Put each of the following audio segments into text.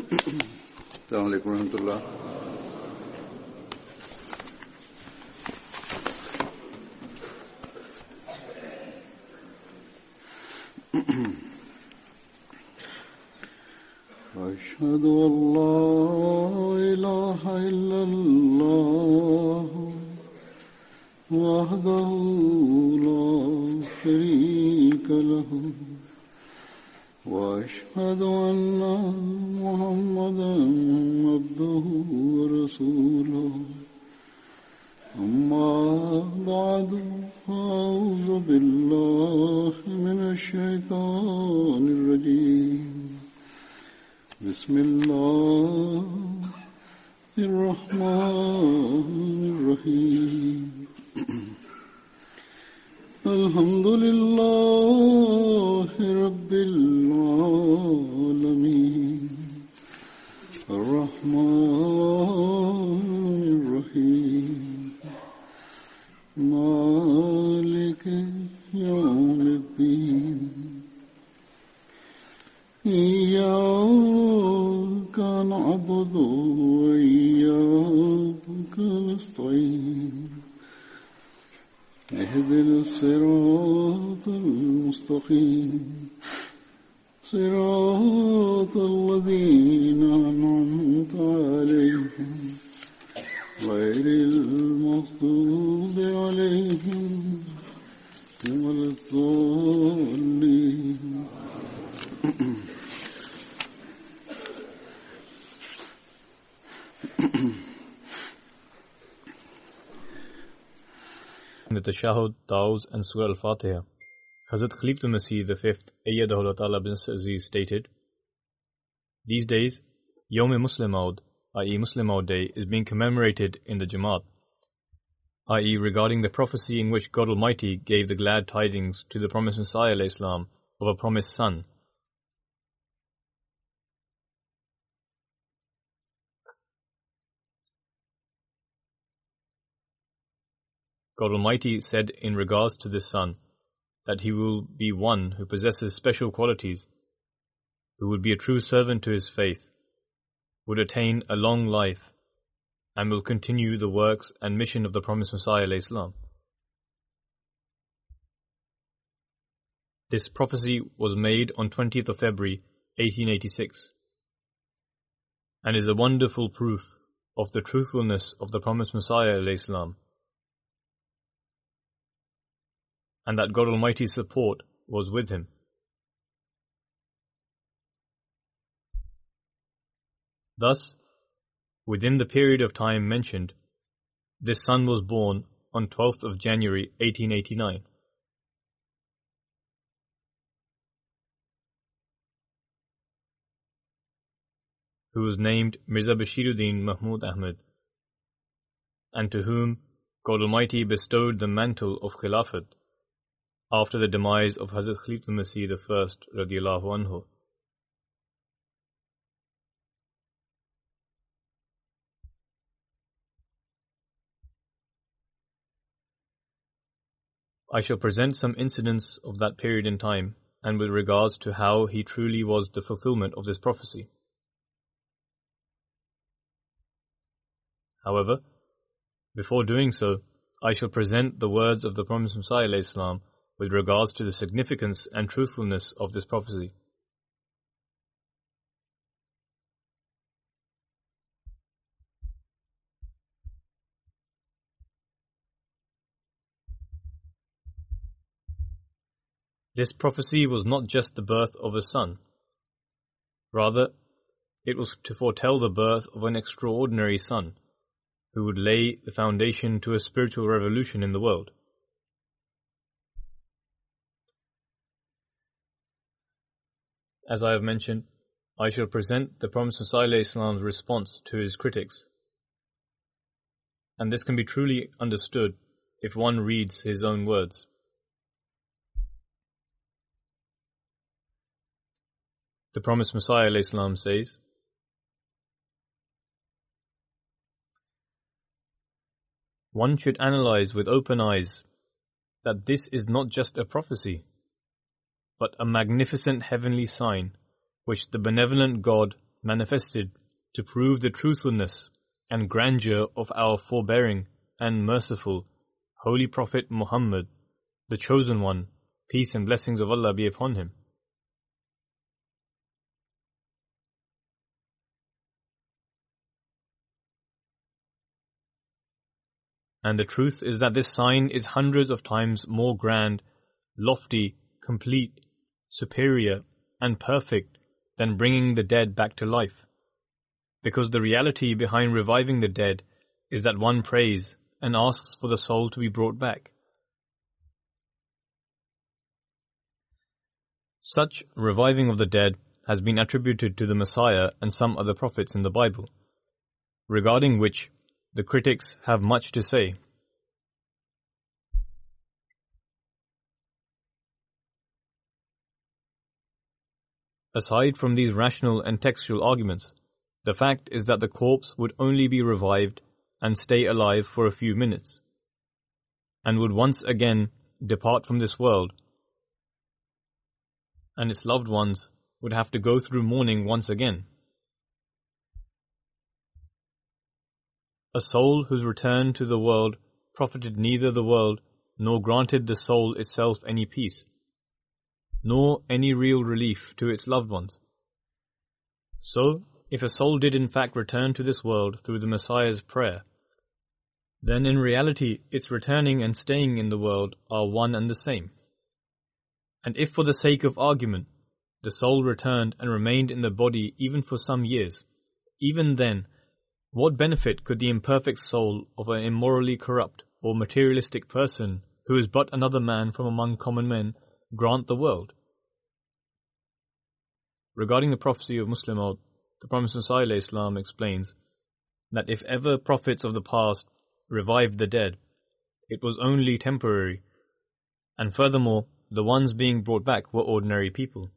Assalamu alaikum غير المغضوب عليهم ولا الضالين the Tashahud, Tauz, and Surah Al Fatiha. Hazrat Khalifah Masih V, Ayyadahullah Ta'ala bin Aziz stated, These days, Yom Musleh Maud, i.e. Musleh Maud Day, is being commemorated in the Jamaat, i.e. regarding the prophecy in which God Almighty gave the glad tidings to the promised Messiah Islam of a promised son. God Almighty said in regards to this son that he will be one who possesses special qualities, who would be a true servant to his faith, would attain a long life, and will continue the works and mission of the promised Messiah. Islam. This prophecy was made on 20th of February 1886 and is a wonderful proof of the truthfulness of the promised Messiah. Islam. and that God Almighty's support was with him. Thus, within the period of time mentioned, this son was born on 12th of January 1889. Who was named Mirza Bashiruddin Mahmud Ahmed, and to whom God Almighty bestowed the mantle of Khilafat after the demise of Hazrat Khalifah Masih I anhu. I shall present some incidents of that period in time and with regards to how he truly was the fulfillment of this prophecy. However, before doing so, I shall present the words of the Prophet with regards to the significance and truthfulness of this prophecy. This prophecy was not just the birth of a son. Rather, it was to foretell the birth of an extraordinary son who would lay the foundation to a spiritual revolution in the world. As I have mentioned, I shall present the Prophet Islam's response to his critics. And this can be truly understood if one reads his own words. The promised Messiah Islam says, One should analyze with open eyes that this is not just a prophecy, but a magnificent heavenly sign which the benevolent God manifested to prove the truthfulness and grandeur of our forbearing and merciful Holy Prophet Muhammad, the Chosen One, peace and blessings of Allah be upon him. And the truth is that this sign is hundreds of times more grand, lofty, complete, superior, and perfect than bringing the dead back to life. Because the reality behind reviving the dead is that one prays and asks for the soul to be brought back. Such reviving of the dead has been attributed to the Messiah and some other prophets in the Bible, regarding which the critics have much to say. Aside from these rational and textual arguments, the fact is that the corpse would only be revived and stay alive for a few minutes, and would once again depart from this world, and its loved ones would have to go through mourning once again. A soul whose return to the world profited neither the world nor granted the soul itself any peace, nor any real relief to its loved ones. So, if a soul did in fact return to this world through the Messiah's prayer, then in reality its returning and staying in the world are one and the same. And if for the sake of argument the soul returned and remained in the body even for some years, even then what benefit could the imperfect soul of an immorally corrupt or materialistic person who is but another man from among common men grant the world? Regarding the prophecy of Musleh the Promised Messiah Islam explains that if ever prophets of the past revived the dead, it was only temporary, and furthermore, the ones being brought back were ordinary people.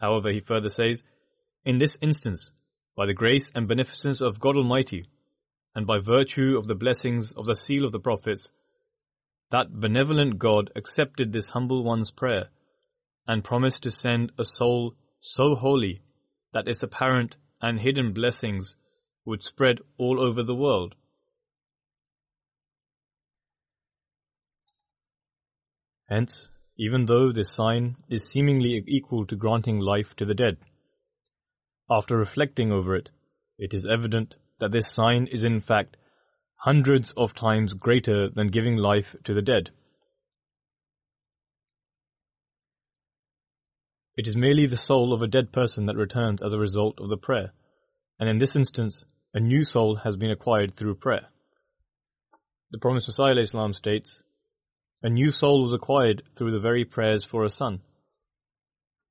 However, he further says, in this instance, by the grace and beneficence of God Almighty, and by virtue of the blessings of the seal of the prophets, that benevolent God accepted this humble one's prayer and promised to send a soul so holy that its apparent and hidden blessings would spread all over the world. Hence, even though this sign is seemingly equal to granting life to the dead, after reflecting over it, it is evident that this sign is in fact hundreds of times greater than giving life to the dead. It is merely the soul of a dead person that returns as a result of the prayer, and in this instance, a new soul has been acquired through prayer. The Promised Messiah Islam states, A new soul was acquired through the very prayers for a son.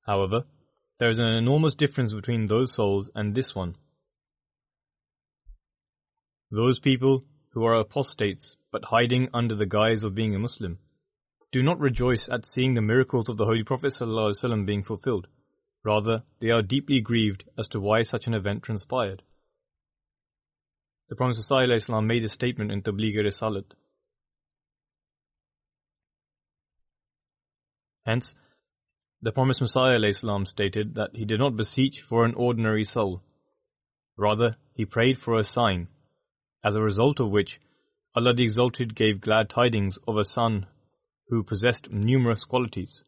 However, there is an enormous difference between those souls and this one. Those people who are apostates but hiding under the guise of being a Muslim do not rejoice at seeing the miracles of the Holy Prophet ﷺ being fulfilled. Rather, they are deeply grieved as to why such an event transpired. The Prophet ﷺ made a statement in Tabligh Risalat. Hence, the promised Messiah ﷺ stated that he did not beseech for an ordinary soul. Rather, he prayed for a sign, as a result of which Allah the Exalted gave glad tidings of a son who possessed numerous qualities.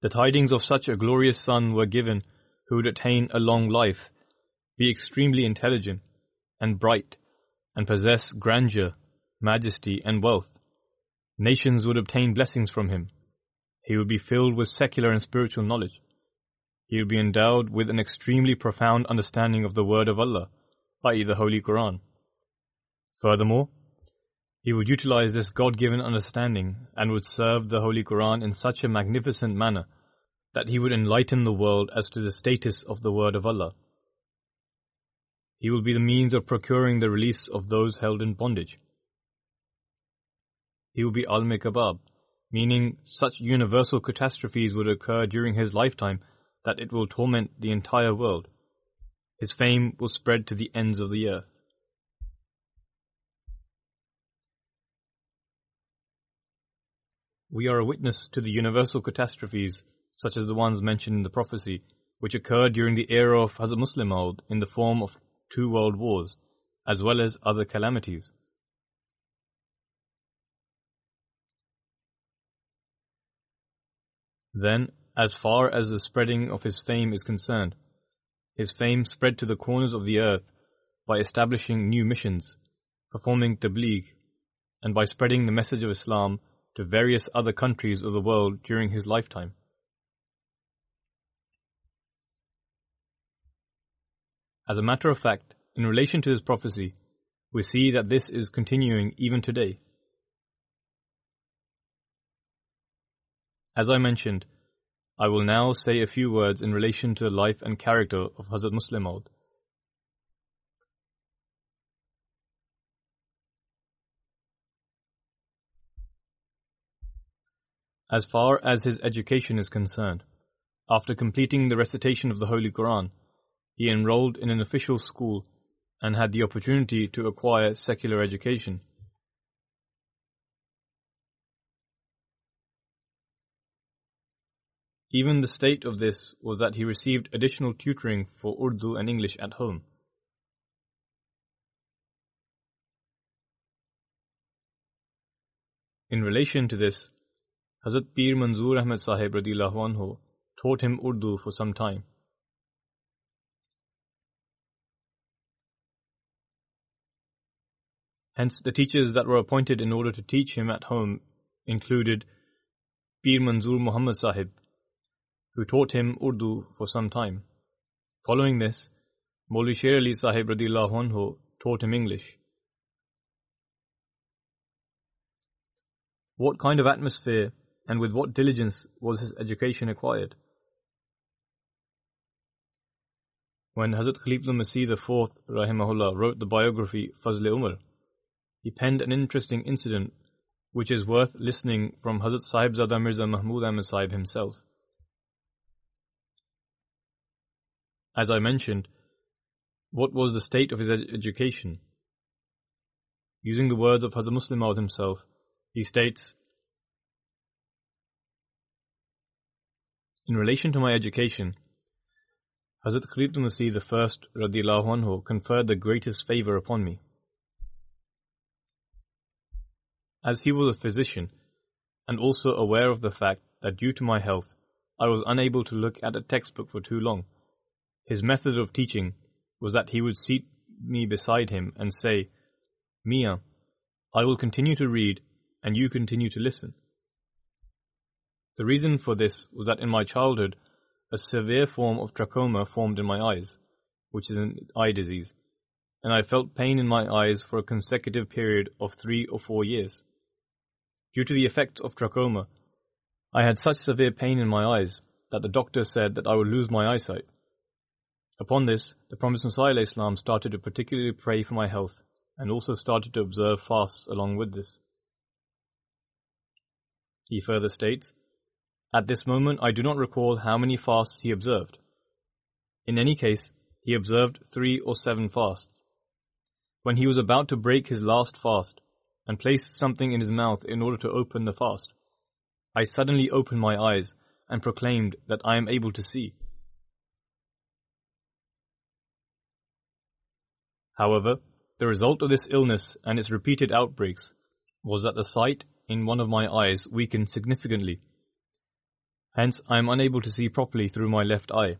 The tidings of such a glorious son were given who would attain a long life, be extremely intelligent and bright, and possess grandeur, majesty, and wealth. Nations would obtain blessings from him. He would be filled with secular and spiritual knowledge. He would be endowed with an extremely profound understanding of the word of Allah, i.e., the Holy Quran. Furthermore, he would utilize this God given understanding and would serve the Holy Quran in such a magnificent manner that he would enlighten the world as to the status of the word of Allah. He will be the means of procuring the release of those held in bondage he would be al mikabab, meaning such universal catastrophes would occur during his lifetime that it will torment the entire world. His fame will spread to the ends of the earth. We are a witness to the universal catastrophes such as the ones mentioned in the prophecy, which occurred during the era of Hazrat Musleh in the form of two world wars, as well as other calamities. Then, as far as the spreading of his fame is concerned, his fame spread to the corners of the earth by establishing new missions, performing tabligh, and by spreading the message of Islam to various other countries of the world during his lifetime. As a matter of fact, in relation to this prophecy, we see that this is continuing even today. As I mentioned, I will now say a few words in relation to the life and character of Hazrat Musleh. As far as his education is concerned, after completing the recitation of the Holy Quran, he enrolled in an official school and had the opportunity to acquire secular education. Even the state of this was that he received additional tutoring for Urdu and English at home. In relation to this, Hazrat Pir Manzoor Ahmed Sahib anhu taught him Urdu for some time. Hence, the teachers that were appointed in order to teach him at home included Pir Manzoor Muhammad Sahib, who taught him Urdu for some time. Following this, Maulvi Sher Ali Sahib anhu taught him English. What kind of atmosphere and with what diligence was his education acquired? When Hazrat Khalifah Masih IV rahimahullah wrote the biography Fazl Umar, he penned an interesting incident which is worth listening from Hazrat Sahibzada Mirza Mahmud Ahmad Sahib himself. As I mentioned, what was the state of his ed- education? Using the words of Hazrat Musleh Maud himself, he states, In relation to my education, Hazrat Khalifah Masih I radiallahu anhu conferred the greatest favor upon me. As he was a physician, and also aware of the fact that due to my health, I was unable to look at a textbook for too long, his method of teaching was that he would seat me beside him and say, Mia, I will continue to read and you continue to listen. The reason for this was that in my childhood, a severe form of trachoma formed in my eyes, which is an eye disease, and I felt pain in my eyes for a consecutive period of three or four years. Due to the effects of trachoma, I had such severe pain in my eyes that the doctor said that I would lose my eyesight. Upon this, the Prophet Islam started to particularly pray for my health and also started to observe fasts along with this. He further states, At this moment I do not recall how many fasts he observed. In any case, he observed three or seven fasts. When he was about to break his last fast and placed something in his mouth in order to open the fast, I suddenly opened my eyes and proclaimed that I am able to see. However, the result of this illness and its repeated outbreaks was that the sight in one of my eyes weakened significantly. Hence, I am unable to see properly through my left eye.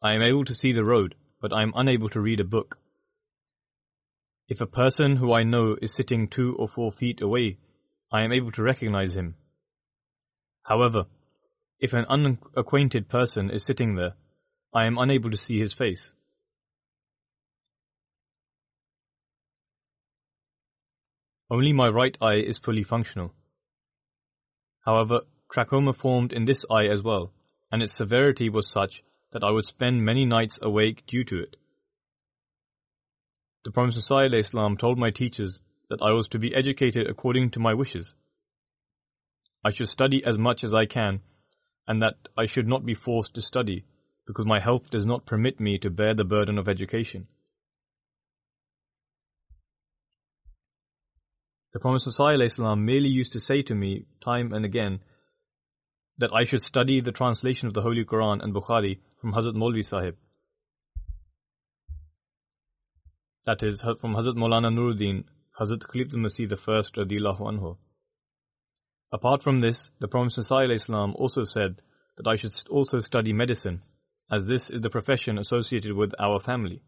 I am able to see the road, but I am unable to read a book. If a person who I know is sitting two or four feet away, I am able to recognize him. However, if an unacquainted person is sitting there, I am unable to see his face. Only my right eye is fully functional. However, trachoma formed in this eye as well, and its severity was such that I would spend many nights awake due to it. The Prophet Islam told my teachers that I was to be educated according to my wishes. I should study as much as I can, and that I should not be forced to study, because my health does not permit me to bear the burden of education. The Prophet ﷺ merely used to say to me time and again that I should study the translation of the Holy Quran and Bukhari from Hazrat Maulvi Sahib. That is, from Hazrat Maulana Nuruddin, Hazrat Khalif al-Masih First radiallahu anhu. Apart from this, the Prophet Islam also said that I should also study medicine, as this is the profession associated with our family.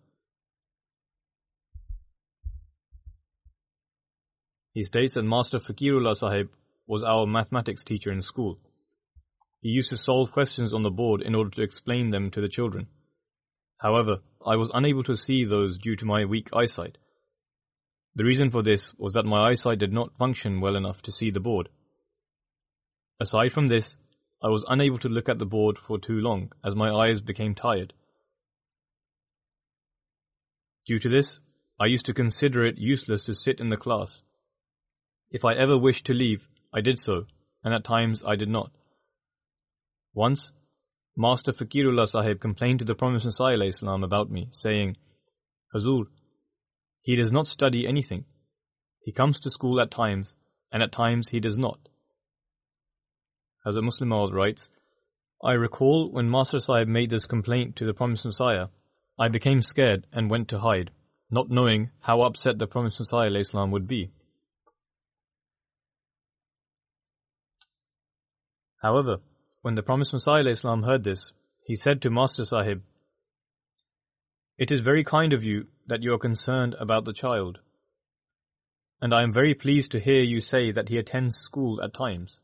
He states that Master Fakirullah Sahib was our mathematics teacher in school. He used to solve questions on the board in order to explain them to the children. However, I was unable to see those due to my weak eyesight. The reason for this was that my eyesight did not function well enough to see the board. Aside from this, I was unable to look at the board for too long as my eyes became tired. Due to this, I used to consider it useless to sit in the class. If I ever wished to leave, I did so, and at times I did not. Once, Master Fakirullah Sahib complained to the Prophet Islam about me, saying, Hazur, he does not study anything. He comes to school at times, and at times he does not. As a Muslim writes, I recall when Master Sahib made this complaint to the Promised Messiah, I became scared and went to hide, not knowing how upset the Promised Messiah would be. However, when the promised Messiah Islam heard this, he said to Master Sahib, It is very kind of you that you are concerned about the child, and I am very pleased to hear you say that he attends school at times.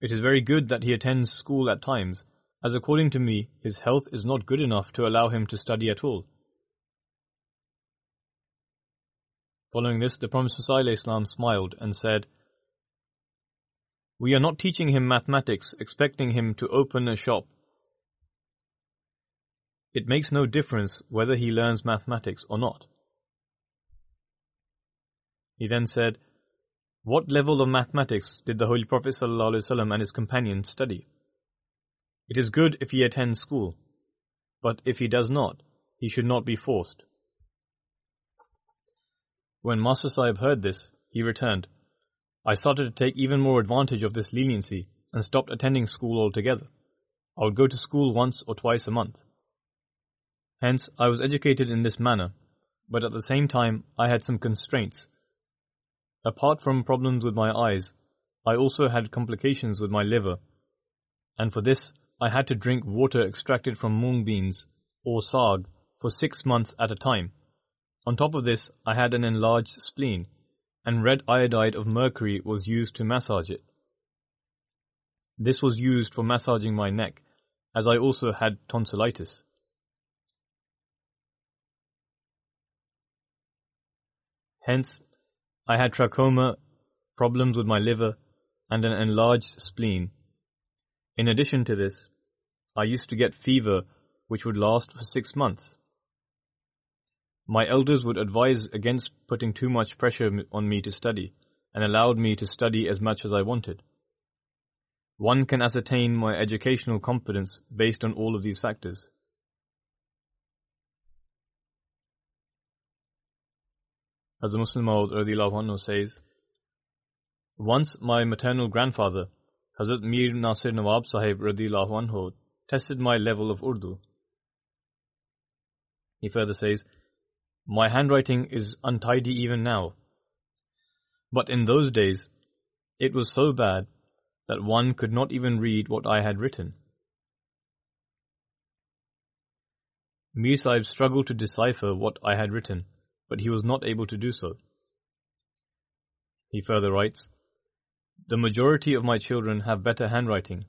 It is very good that he attends school at times, as according to me, his health is not good enough to allow him to study at all. Following this, the Prophet Islam smiled and said, We are not teaching him mathematics, expecting him to open a shop. It makes no difference whether he learns mathematics or not. He then said, What level of mathematics did the Holy Prophet ﷺ and his companions study? It is good if he attends school, but if he does not, he should not be forced. When Master Sahib heard this, he returned. I started to take even more advantage of this leniency and stopped attending school altogether. I would go to school once or twice a month. Hence, I was educated in this manner, but at the same time, I had some constraints. Apart from problems with my eyes, I also had complications with my liver, and for this, I had to drink water extracted from mung beans or saag for six months at a time. On top of this, I had an enlarged spleen, and red iodide of mercury was used to massage it. This was used for massaging my neck, as I also had tonsillitis. Hence, I had trachoma, problems with my liver, and an enlarged spleen. In addition to this, I used to get fever which would last for six months. My elders would advise against putting too much pressure on me to study, and allowed me to study as much as I wanted. One can ascertain my educational competence based on all of these factors. As the Musleh Maud says, Once my maternal grandfather, Hazrat Mir Nasir Nawab Sahib anhu, tested my level of Urdu. He further says, my handwriting is untidy even now. But in those days, it was so bad that one could not even read what I had written. Mir Sahib struggled to decipher what I had written, but he was not able to do so. He further writes, The majority of my children have better handwriting.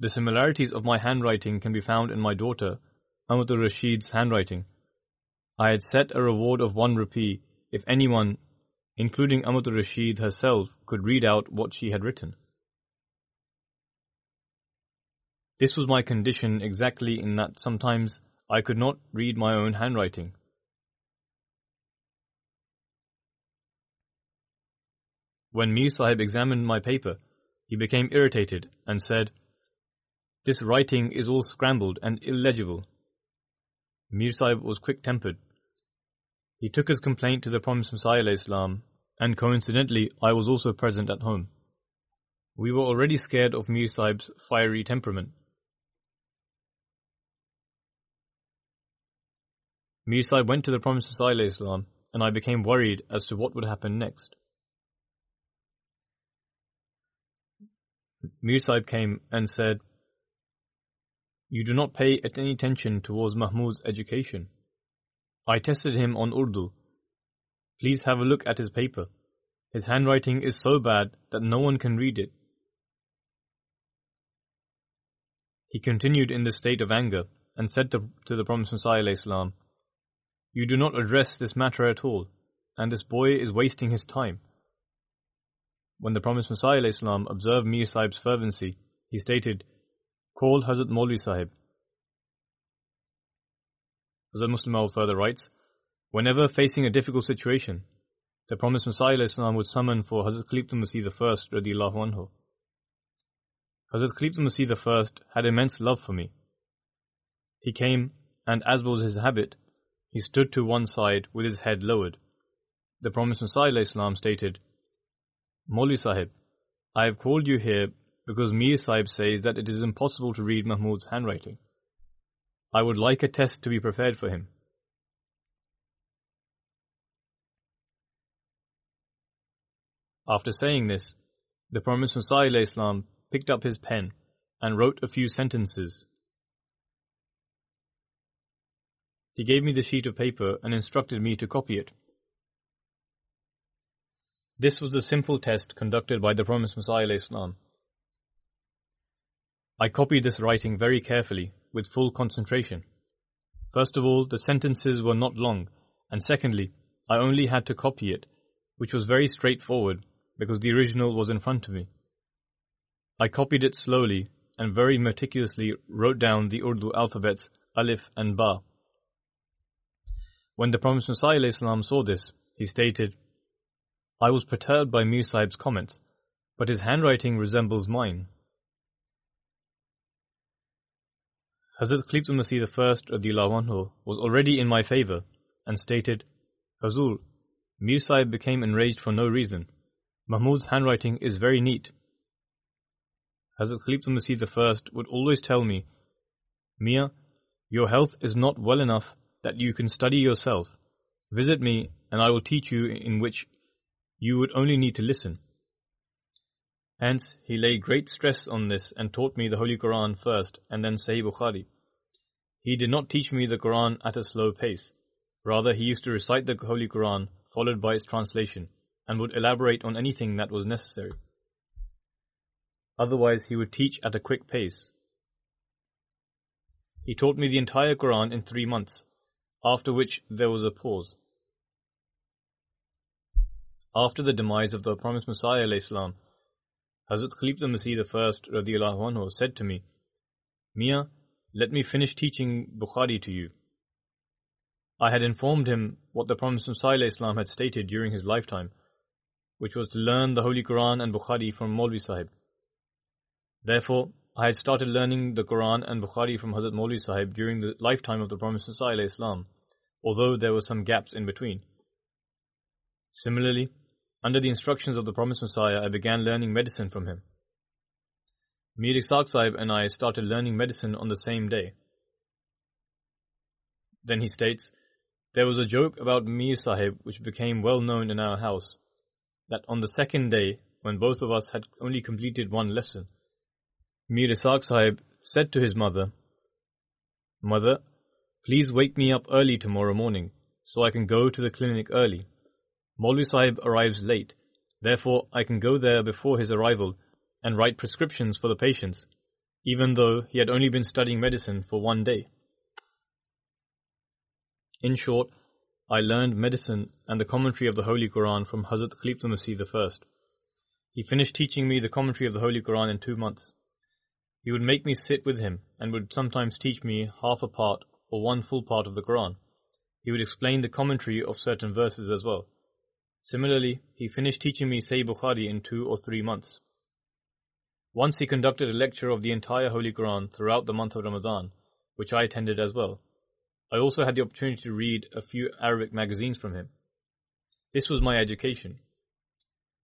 The similarities of my handwriting can be found in my daughter, Amatul Rashid's handwriting. I had set a reward of one rupee if anyone, including Amatul Rashid herself, could read out what she had written. This was my condition exactly in that sometimes I could not read my own handwriting. When Mir Sahib examined my paper, he became irritated and said, this writing is all scrambled and illegible. Mir Sahib was quick tempered. He took his complaint to the Messiah Islam, and coincidentally, I was also present at home. We were already scared of Mir Sahib's fiery temperament. Mir Sahib went to the Messiah Islam, and I became worried as to what would happen next. Mir Sahib came and said, You do not pay any attention towards Mahmud's education. I tested him on Urdu. Please have a look at his paper. His handwriting is so bad that no one can read it. He continued in this state of anger and said to, to the Prophet Messiah You do not address this matter at all, and this boy is wasting his time. When the Promised Messiah observed Mir Sahib's fervency, he stated, Call Hazrat Maulvi Sahib. Hazrat Musleh further writes, Whenever facing a difficult situation, the Promised Messiah Islam would summon for Hazrat Khalifah Masih I radiallahu anhu. Hazrat Khalifah Masih I had immense love for me. He came, and as was his habit, he stood to one side with his head lowered. The Promised Messiah Islam stated, Sahib, I have called you here because Mir Sahib says that it is impossible to read Mahmud's handwriting. I would like a test to be prepared for him. After saying this, the Promised Messiah Islam picked up his pen and wrote a few sentences. He gave me the sheet of paper and instructed me to copy it. This was the simple test conducted by the Promised Messiah Islam. I copied this writing very carefully, with full concentration. First of all, the sentences were not long, and secondly, I only had to copy it, which was very straightforward because the original was in front of me. I copied it slowly and very meticulously wrote down the Urdu alphabets Alif and Ba. When the Promised Messiah saw this, he stated, I was perturbed by Mir Sahib's comments, but his handwriting resembles mine. Hazrat Khalifah Masih I Lawanho was already in my favor and stated, Hazur, Mir Sahib became enraged for no reason. Mahmud's handwriting is very neat. Hazrat Khalifah Masih I would always tell me, Mia, your health is not well enough that you can study yourself. Visit me and I will teach you in which you would only need to listen. Hence, he laid great stress on this and taught me the Holy Quran first and then Sahih Bukhari. He did not teach me the Quran at a slow pace. Rather, he used to recite the Holy Quran followed by its translation and would elaborate on anything that was necessary. Otherwise, he would teach at a quick pace. He taught me the entire Quran in three months, after which there was a pause. After the demise of the promised Messiah Hazrat Khalifah Masih I anhu, said to me, Mia, let me finish teaching Bukhari to you. I had informed him what the Messiah Islam had stated during his lifetime, which was to learn the Holy Quran and Bukhari from Maulvi Sahib. Therefore, I had started learning the Quran and Bukhari from Hazrat Maulvi Sahib during the lifetime of the Messiah Islam, although there were some gaps in between. Similarly, under the instructions of the promised Messiah, I began learning medicine from him. Mir Ishaq Sahib and I started learning medicine on the same day. Then he states, There was a joke about Mir Sahib which became well known in our house, that on the second day, when both of us had only completed one lesson, Mir Ishaq Sahib said to his mother, Mother, please wake me up early tomorrow morning, so I can go to the clinic early. Maulvi Sahib arrives late, therefore I can go there before his arrival and write prescriptions for the patients, even though he had only been studying medicine for one day. In short, I learned medicine and the commentary of the Holy Quran from Hazrat Khalifah Masih I. He finished teaching me the commentary of the Holy Quran in two months. He would make me sit with him and would sometimes teach me half a part or one full part of the Quran. He would explain the commentary of certain verses as well. Similarly, he finished teaching me Sahih Bukhari in two or three months. Once he conducted a lecture of the entire Holy Quran throughout the month of Ramadan, which I attended as well. I also had the opportunity to read a few Arabic magazines from him. This was my education.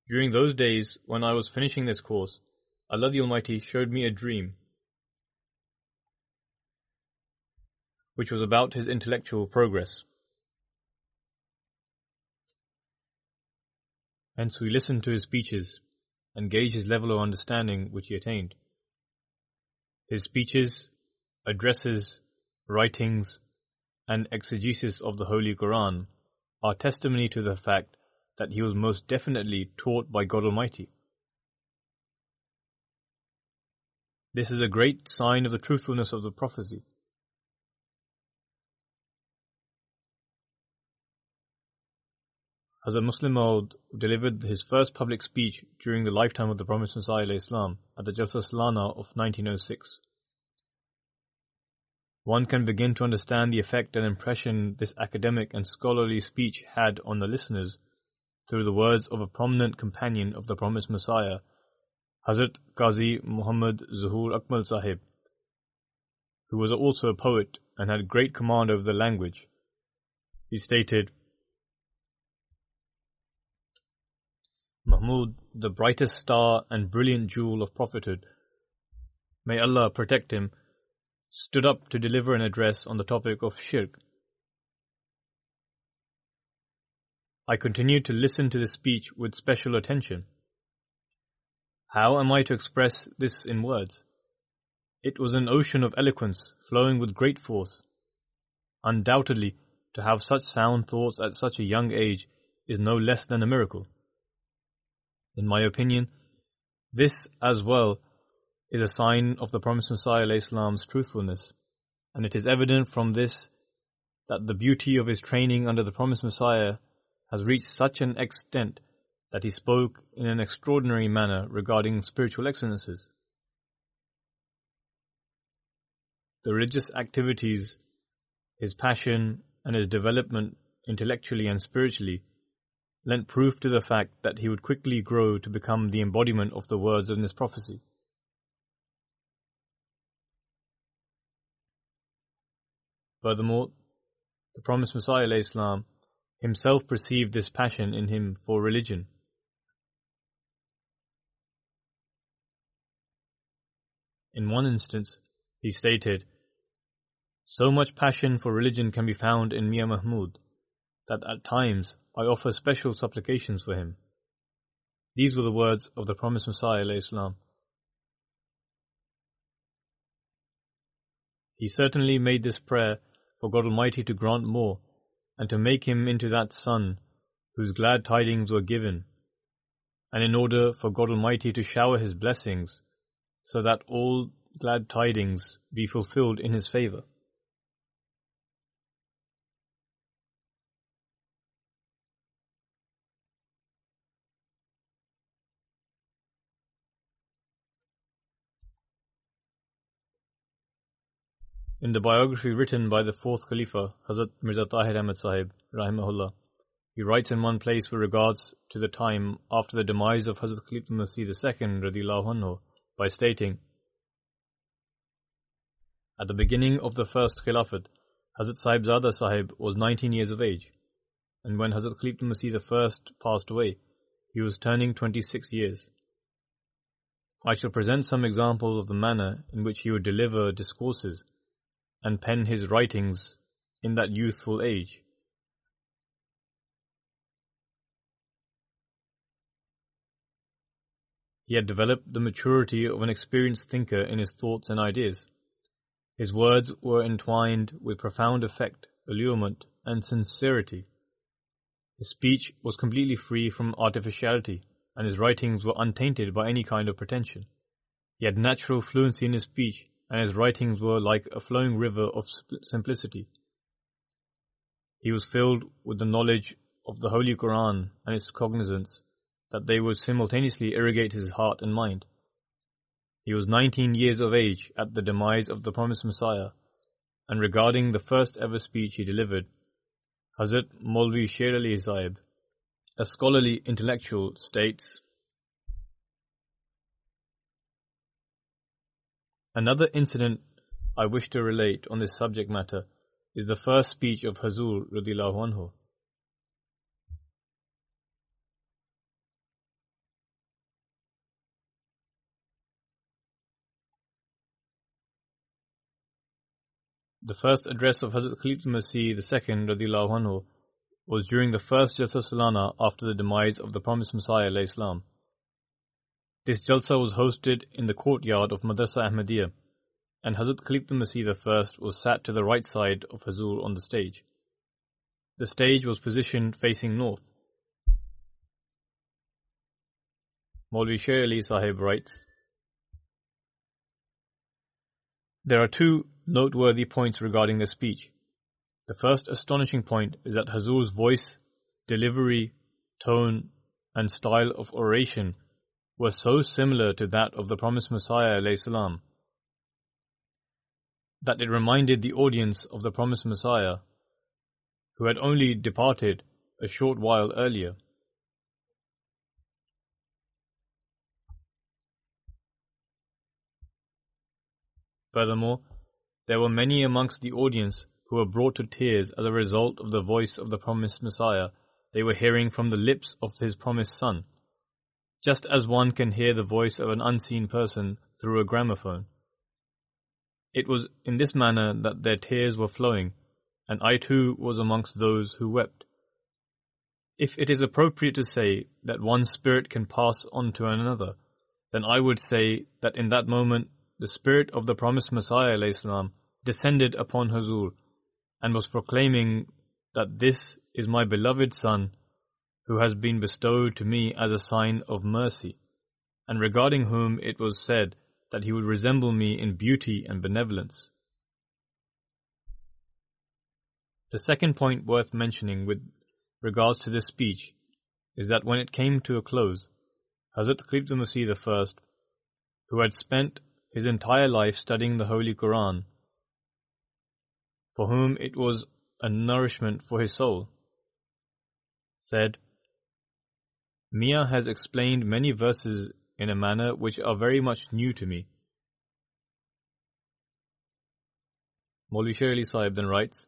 During those days when I was finishing this course, Allah the Almighty showed me a dream which was about his intellectual progress. Hence we listened to his speeches and gauge his level of understanding which he attained. His speeches, addresses, writings, and exegesis of the Holy Quran are testimony to the fact that he was most definitely taught by God Almighty. This is a great sign of the truthfulness of the prophecy. Hazrat Musleh Maud delivered his first public speech during the lifetime of the Promised Messiah Islam at the Jalsa Salana of 1906. One can begin to understand the effect and impression this academic and scholarly speech had on the listeners through the words of a prominent companion of the Promised Messiah, Hazrat Qazi Muhammad Zuhur Akmal Sahib, who was also a poet and had great command over the language. He stated, Mahmud, the brightest star and brilliant jewel of prophethood, may Allah protect him, stood up to deliver an address on the topic of shirk. I continued to listen to this speech with special attention. How am I to express this in words? It was an ocean of eloquence flowing with great force. Undoubtedly, to have such sound thoughts at such a young age is no less than a miracle. In my opinion, this as well is a sign of the promised Messiah Islam's truthfulness, and it is evident from this that the beauty of his training under the promised Messiah has reached such an extent that he spoke in an extraordinary manner regarding spiritual excellences. The religious activities, his passion, and his development intellectually and spiritually lent proof to the fact that he would quickly grow to become the embodiment of the words in this prophecy. Furthermore, the promised Messiah Islam himself perceived this passion in him for religion. In one instance, he stated, So much passion for religion can be found in Mian Mahmud that at times I offer special supplications for him. These were the words of the promised Messiah. Islam. He certainly made this prayer for God Almighty to grant more and to make him into that son whose glad tidings were given, and in order for God Almighty to shower his blessings so that all glad tidings be fulfilled in his favor. In the biography written by the fourth Khalifa, Hazrat Mirza Tahir Ahmad Sahib, Rahimahullah, he writes in one place with regards to the time after the demise of Hazrat Khalifa Masih II anhu, by stating, At the beginning of the first Khilafat, Hazrat Sahib Zada Sahib was 19 years of age, and when Hazrat Khalifa Masih I passed away, he was turning 26 years. I shall present some examples of the manner in which he would deliver discourses and pen his writings in that youthful age. He had developed the maturity of an experienced thinker in his thoughts and ideas. His words were entwined with profound effect, allurement, and sincerity. His speech was completely free from artificiality, and his writings were untainted by any kind of pretension. He had natural fluency in his speech, and his writings were like a flowing river of simplicity. He was filled with the knowledge of the Holy Quran and its cognizance that they would simultaneously irrigate his heart and mind. He was 19 years of age at the demise of the promised Messiah, and regarding the first ever speech he delivered, Hazrat Maulvi Sher Ali a scholarly intellectual, states, Another incident I wish to relate on this subject matter is the first speech of Hazur radiallahu anhu. The first address of Hazrat Khalifa Masih II radiallahu anhu was during the first Jalsa Salana after the demise of the promised Messiah Islam. This Jalsa was hosted in the courtyard of Madrasa Ahmadiyya and Hazrat Khalifa Masih I was sat to the right side of Hazur on the stage. The stage was positioned facing north. Maulvi Sher Ali Sahib writes, There are two noteworthy points regarding the speech. The first astonishing point is that Hazur's voice, delivery, tone, and style of oration were so similar to that of the promised Messiah salam, that it reminded the audience of the promised Messiah, who had only departed a short while earlier. Furthermore, there were many amongst the audience who were brought to tears as a result of the voice of the promised Messiah they were hearing from the lips of his promised Son, just as one can hear the voice of an unseen person through a gramophone. It was in this manner that their tears were flowing, and I too was amongst those who wept. If it is appropriate to say that one spirit can pass on to another, then I would say that in that moment the spirit of the promised Messiah Islam descended upon Hazur and was proclaiming that this is my beloved son who has been bestowed to me as a sign of mercy, and regarding whom it was said that he would resemble me in beauty and benevolence. The second point worth mentioning with regards to this speech is that when it came to a close, Hazrat Khalifa Masih I, who had spent his entire life studying the Holy Quran, for whom it was a nourishment for his soul, said, Mia has explained many verses in a manner which are very much new to me. Maulvi Sher Ali Sahib then writes,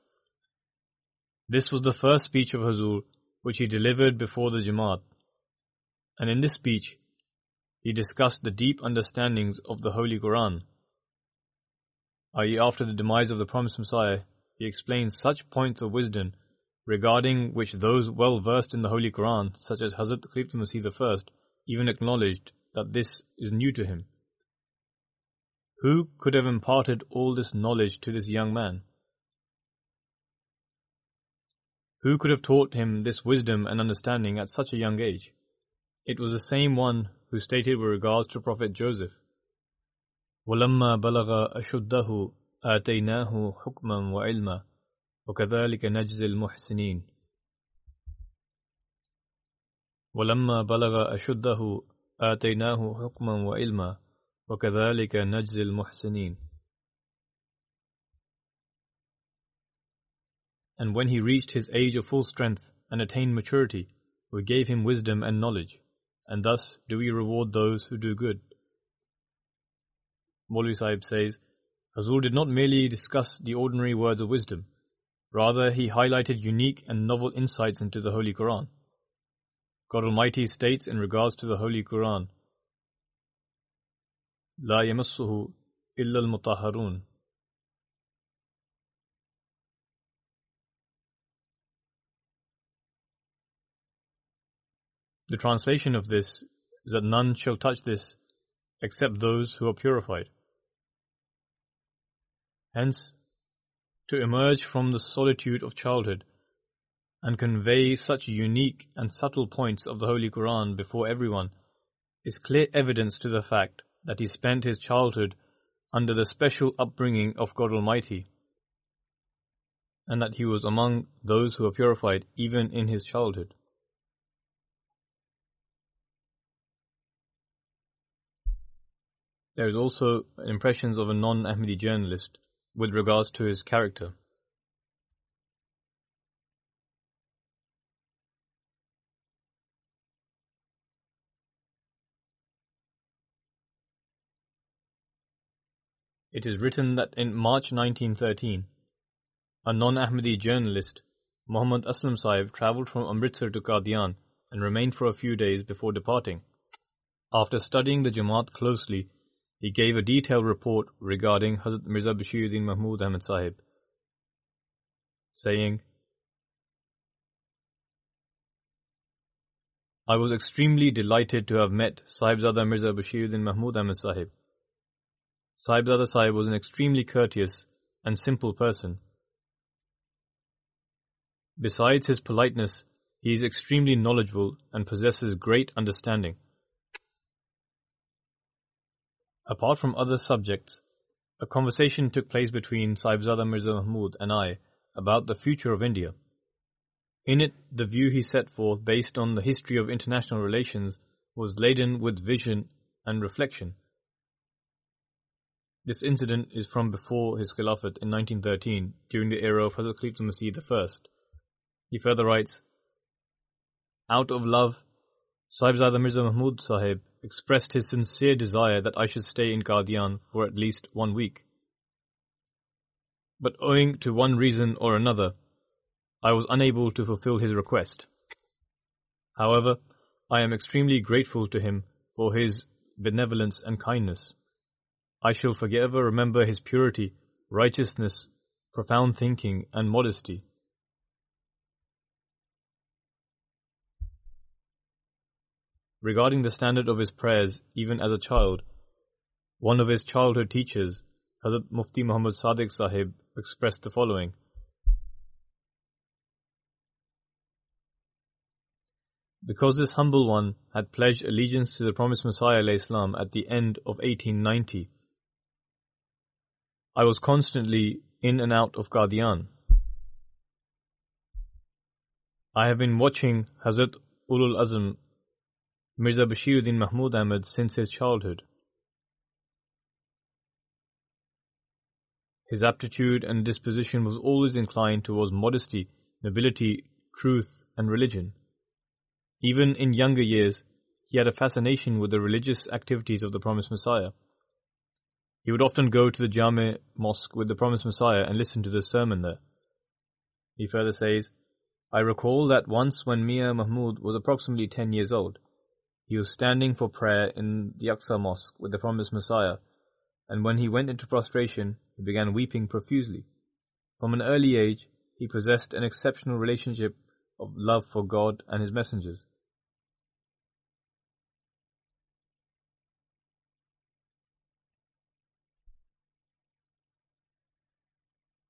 This was the first speech of Hazur which he delivered before the Jamaat, and in this speech he discussed the deep understandings of the Holy Quran, i.e., after the demise of the promised Messiah, he explains such points of wisdom regarding which those well versed in the Holy Quran, such as Hazrat Khalifah Masih I, even acknowledged that this is new to him. Who could have imparted all this knowledge to this young man? Who could have taught him this wisdom and understanding at such a young age? It was the same one who stated with regards to Prophet Joseph, وَلَمَّا بَلَغَ أَشُدَّهُ آتَيْنَاهُ حُكْمًا وَعِلْمًا وكذلك نجزي المحسنين. ولما بلغ أشده آتيناه حكما وعلما وكذلك نجزي المحسنين. And when he reached his age of full strength and attained maturity, we gave him wisdom and knowledge, and thus do we reward those who do good. Maulvi Sahib says, Hazur did not merely discuss the ordinary words of wisdom, rather, he highlighted unique and novel insights into the Holy Quran. God Almighty states in regards to the Holy Quran, La yamassuhu illa al-mutahharun. The translation of this is that none shall touch this except those who are purified. Hence, to emerge from the solitude of childhood and convey such unique and subtle points of the Holy Quran before everyone is clear evidence to the fact that he spent his childhood under the special upbringing of God Almighty and that he was among those who are purified even in his childhood. There is also impressions of a non-Ahmadi journalist with regards to his character. It is written that in March 1913, a non-Ahmadi journalist, Muhammad Aslam Sahib travelled from Amritsar to Qadian and remained for a few days before departing. After studying the Jamaat closely, he gave a detailed report regarding Hazrat Mirza Bashiruddin Mahmud Ahmad Sahib, saying, I was extremely delighted to have met Sahibzada Mirza Bashiruddin Mahmud Ahmad Sahib. Sahibzada Sahib was an extremely courteous and simple person. Besides his politeness, he is extremely knowledgeable and possesses great understanding. Apart from other subjects, a conversation took place between Sahibzada Mirza Mahmud and I about the future of India. In it, the view he set forth based on the history of international relations was laden with vision and reflection. This incident is from before his Khilafat in 1913, during the era of Hazrat Khalifah Masih I. He further writes, Out of love, Sahibzada Mirza Mahmud Sahib expressed his sincere desire that I should stay in Qadian for at least one week. But owing to one reason or another, I was unable to fulfill his request. However, I am extremely grateful to him for his benevolence and kindness. I shall forever remember his purity, righteousness, profound thinking, and modesty. Regarding the standard of his prayers, even as a child, one of his childhood teachers, Hazrat Mufti Muhammad Sadiq Sahib, expressed the following. Because this humble one had pledged allegiance to the promised Messiah Islam at the end of 1890, I was constantly in and out of Qadian. I have been watching Hazrat Ulul Azm Mirza Bashiruddin Mahmud Ahmad since his childhood. His aptitude and disposition was always inclined towards modesty, nobility, truth, and religion. Even in younger years, he had a fascination with the religious activities of the promised Messiah. He would often go to the Jame mosque with the promised Messiah and listen to the sermon there. He further says, I recall that once when Mia Mahmud was approximately 10 years old, he was standing for prayer in the Aqsa Mosque with the promised Messiah, and when he went into prostration, he began weeping profusely. From an early age, he possessed an exceptional relationship of love for God and His messengers.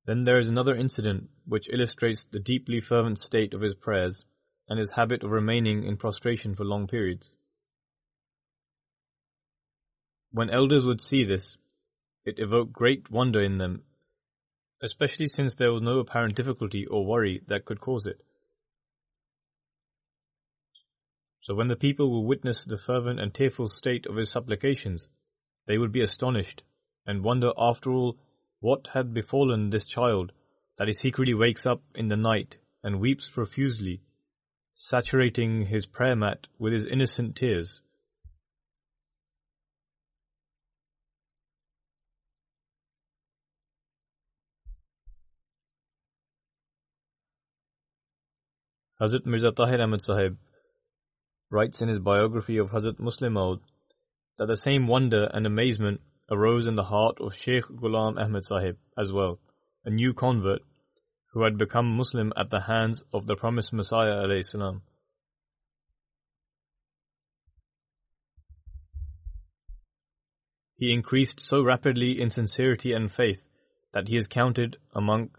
Then there is another incident which illustrates the deeply fervent state of his prayers and his habit of remaining in prostration for long periods. When elders would see this, it evoked great wonder in them, especially since there was no apparent difficulty or worry that could cause it. So when the people would witness the fervent and tearful state of his supplications, they would be astonished and wonder after all what had befallen this child that he secretly wakes up in the night and weeps profusely, saturating his prayer mat with his innocent tears. Hazrat Mirza Tahir Ahmad Sahib writes in his biography of Hazrat Musleh Maud that the same wonder and amazement arose in the heart of Sheikh Ghulam Ahmad Sahib as well, a new convert who had become Muslim at the hands of the promised Messiah salam. He increased so rapidly in sincerity and faith that he is counted among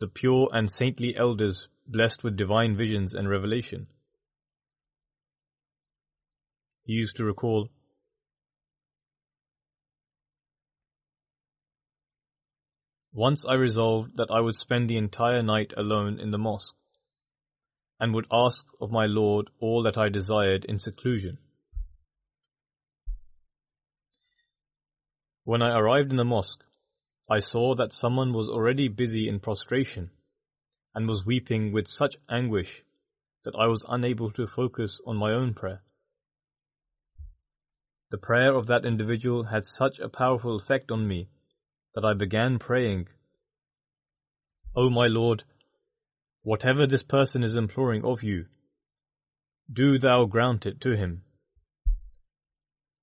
the pure and saintly elders blessed with divine visions and revelation. He used to recall, Once I resolved that I would spend the entire night alone in the mosque, and would ask of my Lord all that I desired in seclusion. When I arrived in the mosque, I saw that someone was already busy in prostration and was weeping with such anguish that I was unable to focus on my own prayer. The prayer of that individual had such a powerful effect on me that I began praying O my Lord, whatever this person is imploring of you, do thou grant it to him.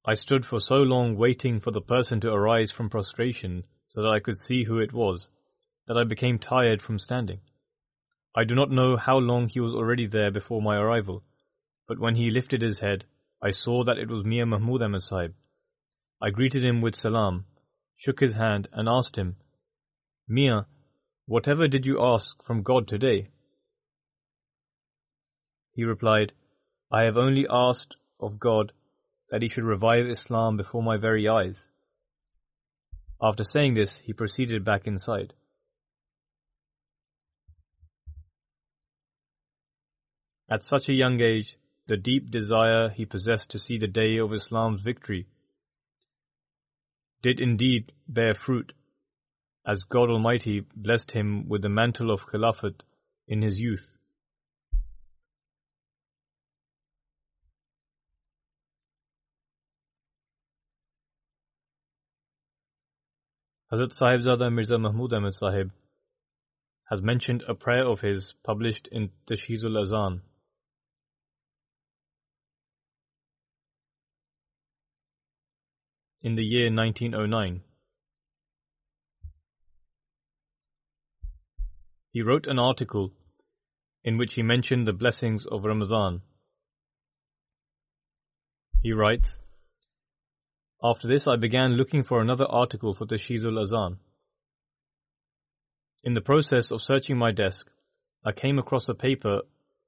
I stood for so long waiting for the person to arise from prostration so that I could see who it was, that I became tired from standing. I do not know how long he was already there before my arrival, but when he lifted his head, I saw that it was Mir Mahmud Ahmad Sahib. I greeted him with salam, shook his hand, and asked him, Mia, Whatever did you ask from God today? He replied, I have only asked of God that he should revive Islam before my very eyes. After saying this, he proceeded back inside. At such a young age, the deep desire he possessed to see the day of Islam's victory did indeed bear fruit as God Almighty blessed him with the mantle of Khilafat in his youth. Hazrat Sahibzada Mirza Mahmud Ahmad Sahib has mentioned a prayer of his published in Tashheezul Azhan. In the year 1909. He wrote an article in which he mentioned the blessings of Ramadan. He writes, After this I began looking for another article for Tashheezul Azhan. In the process of searching my desk, I came across a paper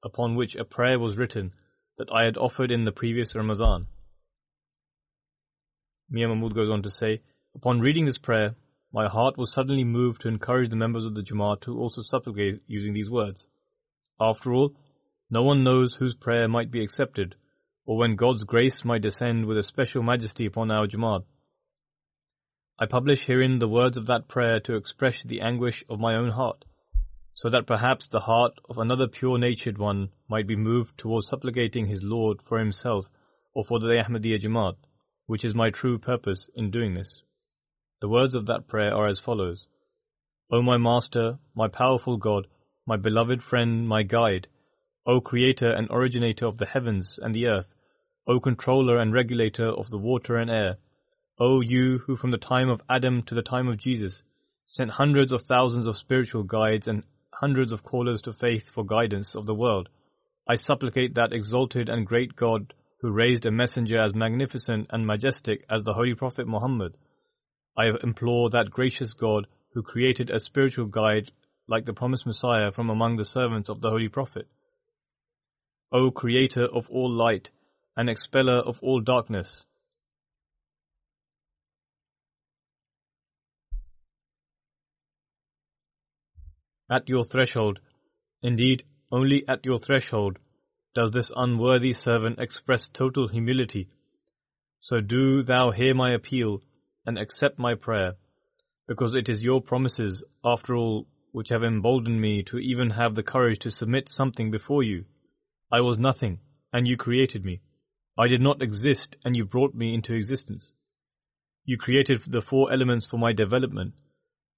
upon which a prayer was written that I had offered in the previous Ramadan. Mia Mahmud goes on to say, Upon reading this prayer, my heart was suddenly moved to encourage the members of the Jamaat to also supplicate using these words. After all, no one knows whose prayer might be accepted, or when God's grace might descend with a special majesty upon our Jamaat. I publish herein the words of that prayer to express the anguish of my own heart, so that perhaps the heart of another pure natured one might be moved towards supplicating his Lord for himself or for the Ahmadiyya Jamaat, which is my true purpose in doing this. The words of that prayer are as follows O my Master, my powerful God, my beloved friend, my guide, O Creator and Originator of the heavens and the earth, O Controller and Regulator of the water and air, O you who from the time of Adam to the time of Jesus sent hundreds of thousands of spiritual guides and hundreds of callers to faith for guidance of the world, I supplicate that exalted and great God who raised a messenger as magnificent and majestic as the Holy Prophet Muhammad I implore that gracious God who created a spiritual guide like the promised Messiah from among the servants of the Holy Prophet. O Creator of all light and expeller of all darkness, at your threshold, indeed, only at your threshold, does this unworthy servant express total humility. So do thou hear my appeal and accept my prayer, because it is your promises, after all, which have emboldened me to even have the courage to submit something before you. I was nothing, and you created me. I did not exist, and you brought me into existence. You created the four elements for my development,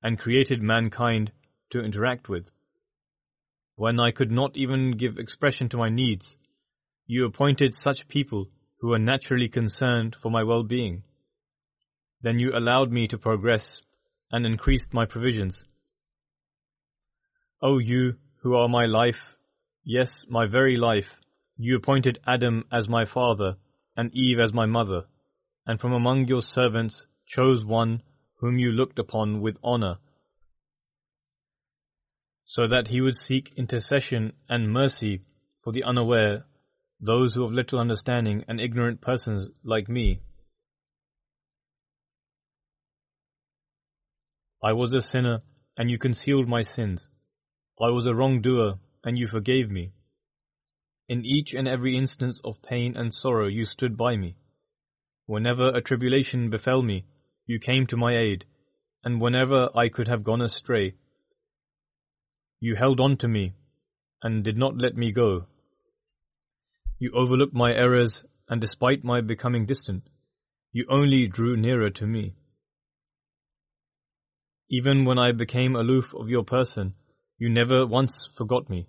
and created mankind to interact with. When I could not even give expression to my needs, you appointed such people who were naturally concerned for my well being. Then you allowed me to progress and increased my provisions. O you who are my life, yes, my very life, you appointed Adam as my father and Eve as my mother, and from among your servants chose one whom you looked upon with honor, so that he would seek intercession and mercy for the unaware, those who have little understanding and ignorant persons like me. I was a sinner, and you concealed my sins. I was a wrongdoer, and you forgave me. In each and every instance of pain and sorrow you stood by me. Whenever a tribulation befell me, you came to my aid, and whenever I could have gone astray, you held on to me and did not let me go. You overlooked my errors, and despite my becoming distant, you only drew nearer to me. Even when I became aloof of your person, You never once forgot me.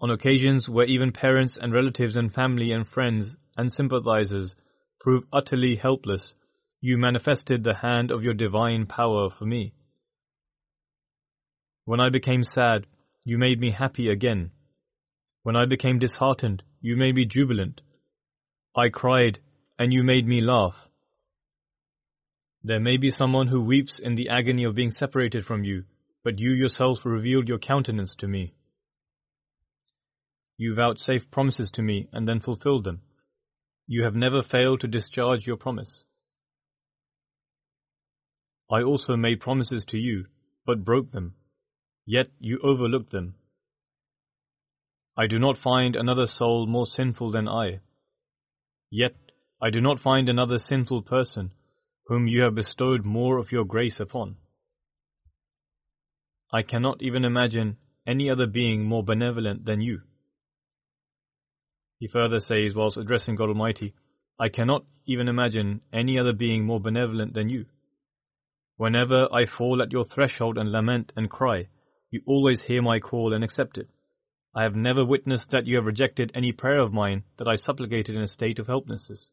On occasions where even parents and relatives and family and friends and sympathizers prove utterly helpless, you manifested the hand of your divine power for me. When I became sad, you made me happy again. When I became disheartened, you made me jubilant. I cried, and you made me laugh. There may be someone who weeps in the agony of being separated from you, but you yourself revealed your countenance to me. You vouchsafed promises to me and then fulfilled them. You have never failed to discharge your promise. I also made promises to you, but broke them, yet you overlooked them. I do not find another soul more sinful than I. Yet I do not find another sinful person whom you have bestowed more of your grace upon. I cannot even imagine any other being more benevolent than you. He further says, whilst addressing God Almighty, I cannot even imagine any other being more benevolent than you. Whenever I fall at your threshold and lament and cry, you always hear my call and accept it. I have never witnessed that you have rejected any prayer of mine that I supplicated in a state of helplessness.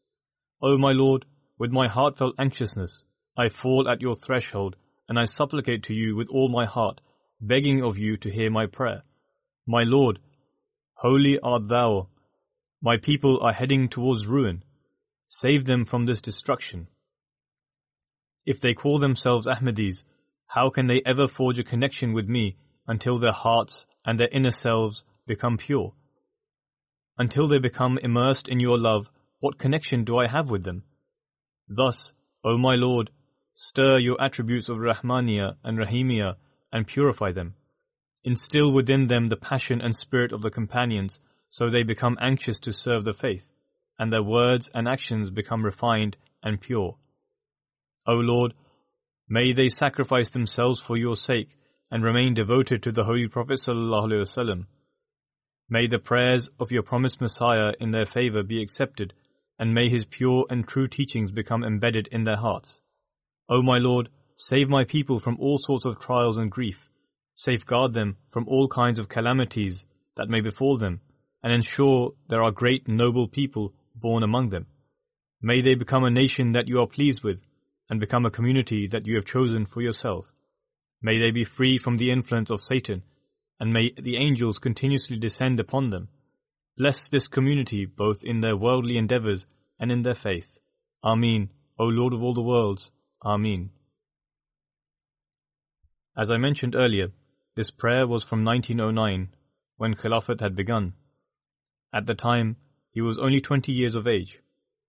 O my Lord, with my heartfelt anxiousness, I fall at your threshold, and I supplicate to you with all my heart, begging of you to hear my prayer. My Lord, holy art thou, my people are heading towards ruin. Save them from this destruction. If they call themselves Ahmadis, how can they ever forge a connection with me until their hearts and their inner selves become pure? Until they become immersed in your love, what connection do I have with them? Thus, O my Lord, stir your attributes of Rahmaniya and Rahimiya and purify them. Instill within them the passion and spirit of the companions so they become anxious to serve the faith, and their words and actions become refined and pure. O Lord, may they sacrifice themselves for your sake and remain devoted to the Holy Prophet ﷺ. May the prayers of your promised Messiah in their favor be accepted, and may his pure and true teachings become embedded in their hearts. O my Lord, save my people from all sorts of trials and grief. Safeguard them from all kinds of calamities that may befall them and ensure there are great noble people born among them. May they become a nation that you are pleased with, and become a community that you have chosen for yourself. May they be free from the influence of Satan, and may the angels continuously descend upon them. Bless this community both in their worldly endeavors and in their faith. Amin. O Lord of all the worlds. Amin. As I mentioned earlier, this prayer was from 1909, when Khilafat had begun. At the time, he was only twenty years of age.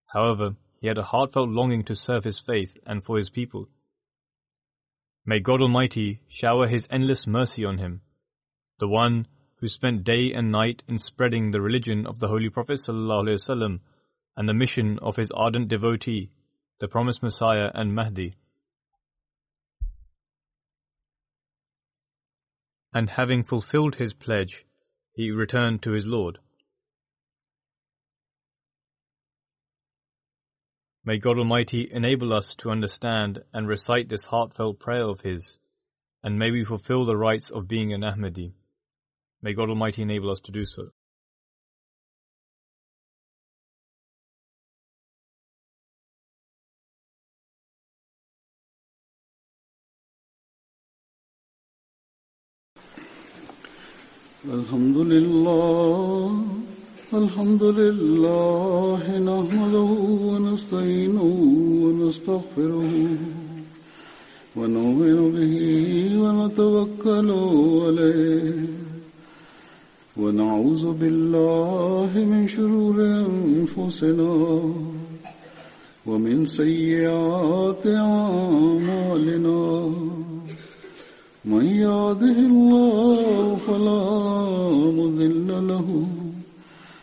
However, he had a heartfelt longing to serve his faith and for his people. May God Almighty shower His endless mercy on him, the one who spent day and night in spreading the religion of the Holy Prophet ﷺ and the mission of his ardent devotee, the promised Messiah and Mahdi. And having fulfilled his pledge, he returned to his Lord. May God Almighty enable us to understand and recite this heartfelt prayer of His, and may we fulfill the rights of being an Ahmadi. May God Almighty enable us to do so. الحمد لله الحمد لله نحمده ونستعينه ونستغفره ونؤمن به ونتوكل عليه ونعوذ بالله من شرور أنفسنا ومن سيئات أعمالنا. من يهده الله فلا مضل له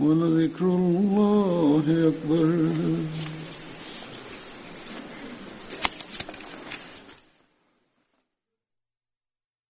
ولذكر الله أكبر.